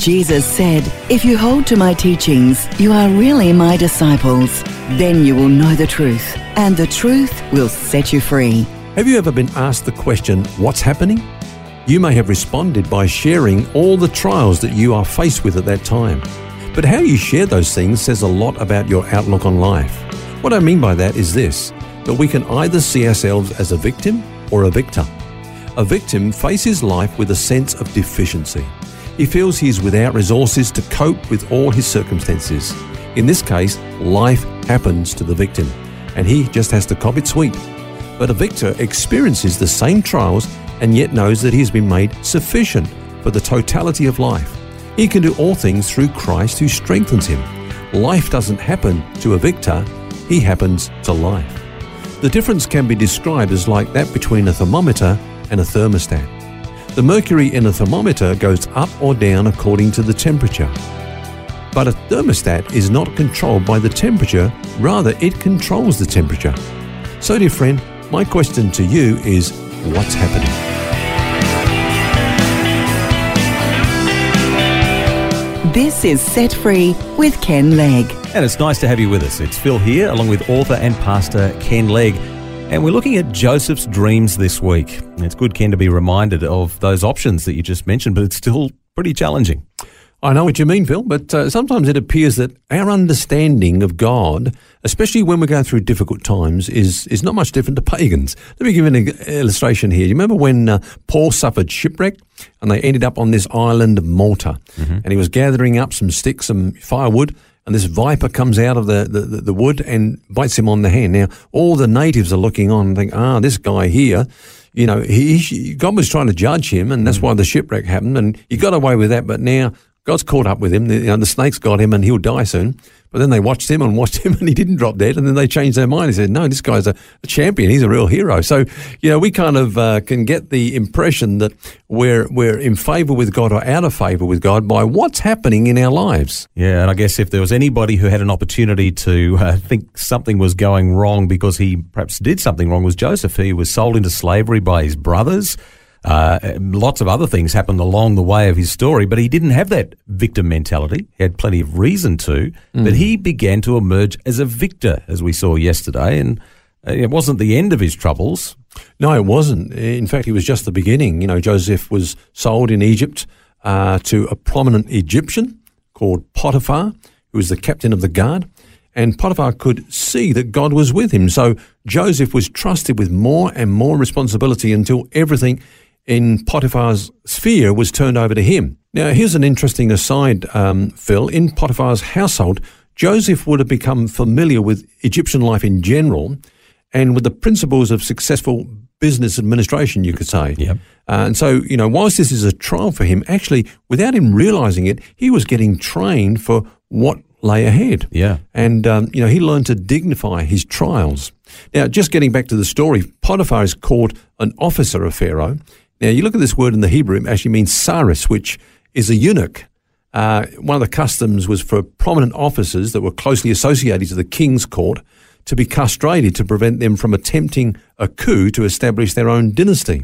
Jesus said, If you hold to my teachings, you are really my disciples. Then you will know the truth, and the truth will set you free. Have you ever been asked the question, What's happening? You may have responded by sharing all the trials that you are faced with at that time. But how you share those things says a lot about your outlook on life. What I mean by that is this that we can either see ourselves as a victim or a victor. A victim faces life with a sense of deficiency. He feels he is without resources to cope with all his circumstances. In this case, life happens to the victim, and he just has to cop it sweet. But a victor experiences the same trials and yet knows that he has been made sufficient for the totality of life. He can do all things through Christ who strengthens him. Life doesn't happen to a victor, he happens to life. The difference can be described as like that between a thermometer and a thermostat. The mercury in a thermometer goes up or down according to the temperature. But a thermostat is not controlled by the temperature, rather, it controls the temperature. So, dear friend, my question to you is what's happening? This is Set Free with Ken Legg. And it's nice to have you with us. It's Phil here, along with author and pastor Ken Legg. And we're looking at Joseph's dreams this week. It's good, Ken, to be reminded of those options that you just mentioned, but it's still pretty challenging. I know what you mean, Phil, but uh, sometimes it appears that our understanding of God, especially when we're going through difficult times, is is not much different to pagans. Let me give you an illustration here. You remember when uh, Paul suffered shipwreck and they ended up on this island of Malta, mm-hmm. and he was gathering up some sticks, some firewood, and this viper comes out of the, the, the, wood and bites him on the hand. Now, all the natives are looking on and think, ah, this guy here, you know, he, God was trying to judge him, and that's mm. why the shipwreck happened, and he got away with that, but now God's caught up with him. The, you know, the snakes got him, and he'll die soon. But then they watched him and watched him, and he didn't drop dead. And then they changed their mind. He said, "No, this guy's a, a champion. He's a real hero." So, you know, we kind of uh, can get the impression that we're we're in favour with God or out of favour with God by what's happening in our lives. Yeah, and I guess if there was anybody who had an opportunity to uh, think something was going wrong because he perhaps did something wrong, was Joseph. He was sold into slavery by his brothers. Uh, lots of other things happened along the way of his story, but he didn't have that victim mentality. He had plenty of reason to, mm. but he began to emerge as a victor, as we saw yesterday, and uh, it wasn't the end of his troubles. No, it wasn't. In fact, it was just the beginning. You know, Joseph was sold in Egypt uh, to a prominent Egyptian called Potiphar, who was the captain of the guard. And Potiphar could see that God was with him. So Joseph was trusted with more and more responsibility until everything in Potiphar's sphere was turned over to him. Now, here's an interesting aside, um, Phil. In Potiphar's household, Joseph would have become familiar with Egyptian life in general and with the principles of successful business administration, you could say. Yep. Uh, and so, you know, whilst this is a trial for him, actually, without him realizing it, he was getting trained for what lay ahead. Yeah. And, um, you know, he learned to dignify his trials. Now, just getting back to the story, Potiphar is called an officer of Pharaoh. Now, you look at this word in the Hebrew, it actually means saris, which is a eunuch. Uh, one of the customs was for prominent officers that were closely associated to the king's court to be castrated to prevent them from attempting a coup to establish their own dynasty.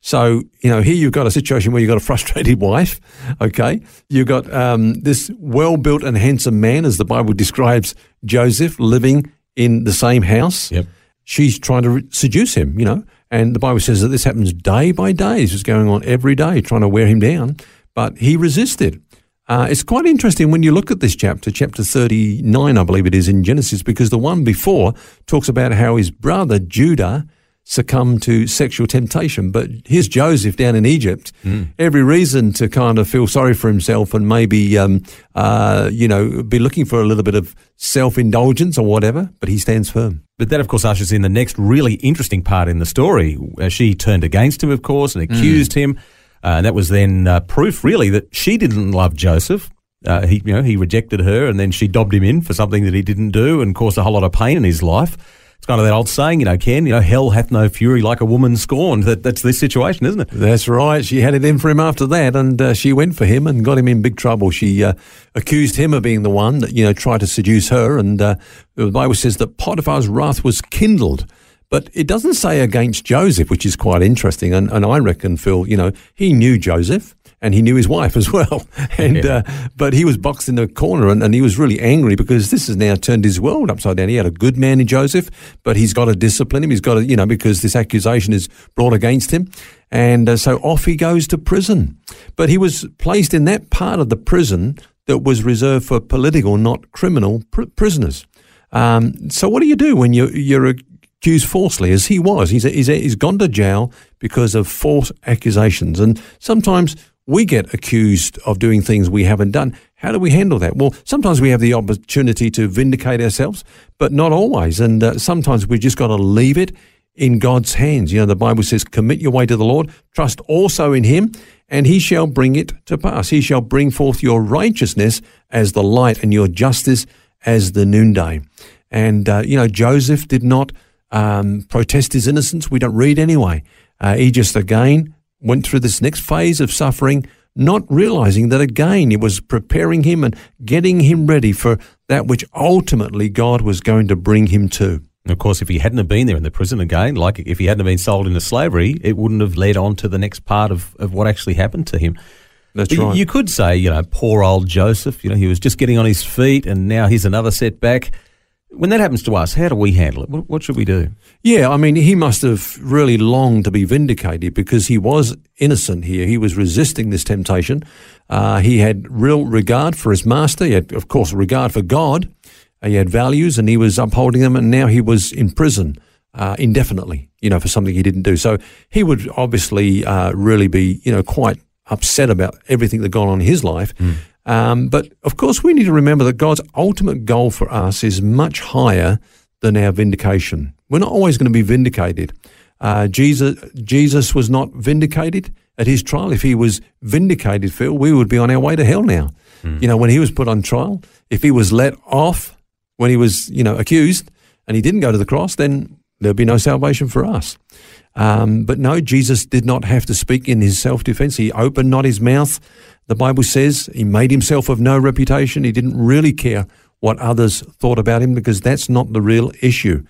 So, you know, here you've got a situation where you've got a frustrated wife, okay? You've got um, this well built and handsome man, as the Bible describes Joseph, living in the same house. Yep. She's trying to re- seduce him, you know. And the Bible says that this happens day by day. This is going on every day, trying to wear him down. But he resisted. Uh, it's quite interesting when you look at this chapter, chapter 39, I believe it is in Genesis, because the one before talks about how his brother Judah succumb to sexual temptation. But here's Joseph down in Egypt, mm. every reason to kind of feel sorry for himself and maybe, um, uh, you know, be looking for a little bit of self indulgence or whatever, but he stands firm. But that, of course, ushers in the next really interesting part in the story. She turned against him, of course, and accused mm. him. Uh, and that was then uh, proof, really, that she didn't love Joseph. Uh, he, you know, he rejected her, and then she dobbed him in for something that he didn't do, and caused a whole lot of pain in his life. It's kind of that old saying, you know, Ken, you know, hell hath no fury like a woman scorned. That, that's this situation, isn't it? That's right. She had it in for him after that, and uh, she went for him and got him in big trouble. She uh, accused him of being the one that, you know, tried to seduce her, and uh, the Bible says that Potiphar's wrath was kindled. But it doesn't say against Joseph, which is quite interesting. And, and I reckon, Phil, you know, he knew Joseph and he knew his wife as well. And yeah. uh, but he was boxed in the corner, and, and he was really angry because this has now turned his world upside down. He had a good man in Joseph, but he's got to discipline him. He's got to, you know, because this accusation is brought against him, and uh, so off he goes to prison. But he was placed in that part of the prison that was reserved for political, not criminal pr- prisoners. Um, so what do you do when you, you're accused falsely, as he was? He's, he's, he's gone to jail because of false accusations, and sometimes we get accused of doing things we haven't done. How do we handle that? Well, sometimes we have the opportunity to vindicate ourselves, but not always. And uh, sometimes we just got to leave it in God's hands. You know, the Bible says, commit your way to the Lord, trust also in him, and he shall bring it to pass. He shall bring forth your righteousness as the light and your justice as the noonday. And, uh, you know, Joseph did not um, protest his innocence. We don't read anyway. Uh, he just again went through this next phase of suffering, not realizing that again it was preparing him and getting him ready for that which ultimately God was going to bring him to. And of course, if he hadn't have been there in the prison again, like if he hadn't have been sold into slavery, it wouldn't have led on to the next part of, of what actually happened to him. That's right. You could say, you know, poor old Joseph, you know, he was just getting on his feet and now here's another setback. When that happens to us, how do we handle it? What, what, should we do? Yeah, I mean, he must have really longed to be vindicated because he was innocent here. He was resisting this temptation. Uh, he had real regard for his master. He had, of course, regard for God. Uh, he had values and he was upholding them, and now he was in prison uh, indefinitely, you know, for something he didn't do. So he would obviously uh, really be, you know, quite upset about everything that gone on in his life. Mm. Um, but of course, we need to remember that God's ultimate goal for us is much higher than our vindication. We're not always going to be vindicated. Uh, Jesus, Jesus was not vindicated at his trial. If he was vindicated, Phil, we would be on our way to hell now. Mm. You know, when he was put on trial, if he was let off when he was, you know, accused and he didn't go to the cross, then there'd be no salvation for us. Um, but no, Jesus did not have to speak in his self defense. He opened not his mouth. The Bible says he made himself of no reputation. He didn't really care what others thought about him because that's not the real issue.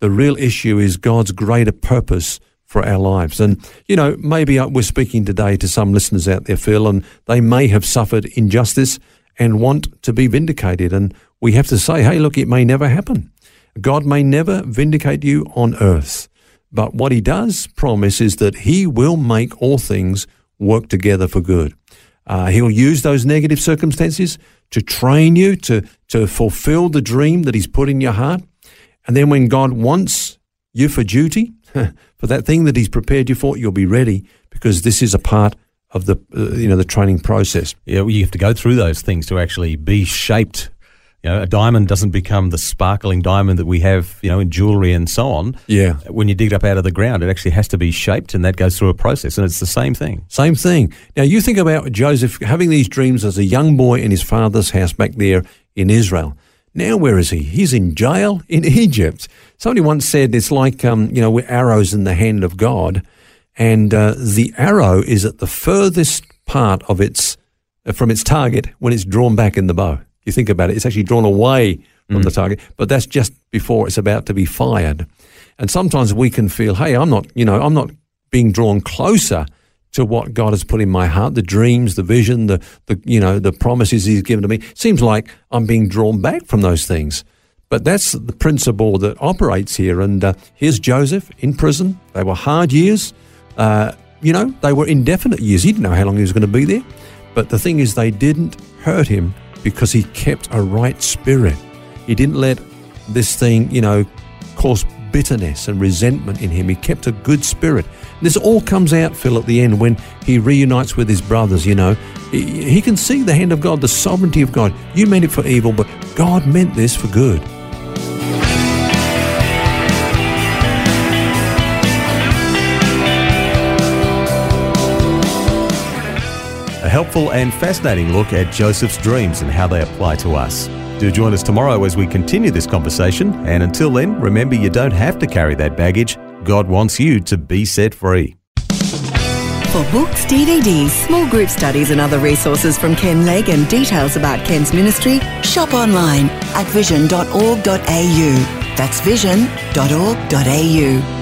The real issue is God's greater purpose for our lives. And, you know, maybe we're speaking today to some listeners out there, Phil, and they may have suffered injustice and want to be vindicated. And we have to say, hey, look, it may never happen. God may never vindicate you on earth. But what he does promise is that he will make all things work together for good. Uh, he'll use those negative circumstances to train you to, to fulfill the dream that he's put in your heart. And then when God wants you for duty, for that thing that he's prepared you for, you'll be ready because this is a part of the uh, you know the training process. Yeah, well, you have to go through those things to actually be shaped you know, a diamond doesn't become the sparkling diamond that we have, you know, in jewelry and so on. Yeah. When you dig it up out of the ground, it actually has to be shaped, and that goes through a process, and it's the same thing. Same thing. Now, you think about Joseph having these dreams as a young boy in his father's house back there in Israel. Now, where is he? He's in jail in Egypt. Somebody once said it's like, um, you know, we're arrows in the hand of God, and uh, the arrow is at the furthest part of its from its target when it's drawn back in the bow you think about it, it's actually drawn away from mm. the target, but that's just before it's about to be fired. And sometimes we can feel, hey, I'm not, you know, I'm not being drawn closer to what God has put in my heart, the dreams, the vision, the, the you know, the promises He's given to me. Seems like I'm being drawn back from those things. But that's the principle that operates here. And uh, here's Joseph in prison. They were hard years. Uh, you know, they were indefinite years. He didn't know how long he was going to be there. But the thing is, they didn't hurt him because he kept a right spirit. He didn't let this thing, you know, cause bitterness and resentment in him. He kept a good spirit. This all comes out, Phil, at the end when he reunites with his brothers, you know. He, he can see the hand of God, the sovereignty of God. You meant it for evil, but God meant this for good. Helpful and fascinating look at Joseph's dreams and how they apply to us. Do join us tomorrow as we continue this conversation. And until then, remember you don't have to carry that baggage. God wants you to be set free. For books, DVDs, small group studies, and other resources from Ken Legg and details about Ken's ministry, shop online at vision.org.au. That's vision.org.au.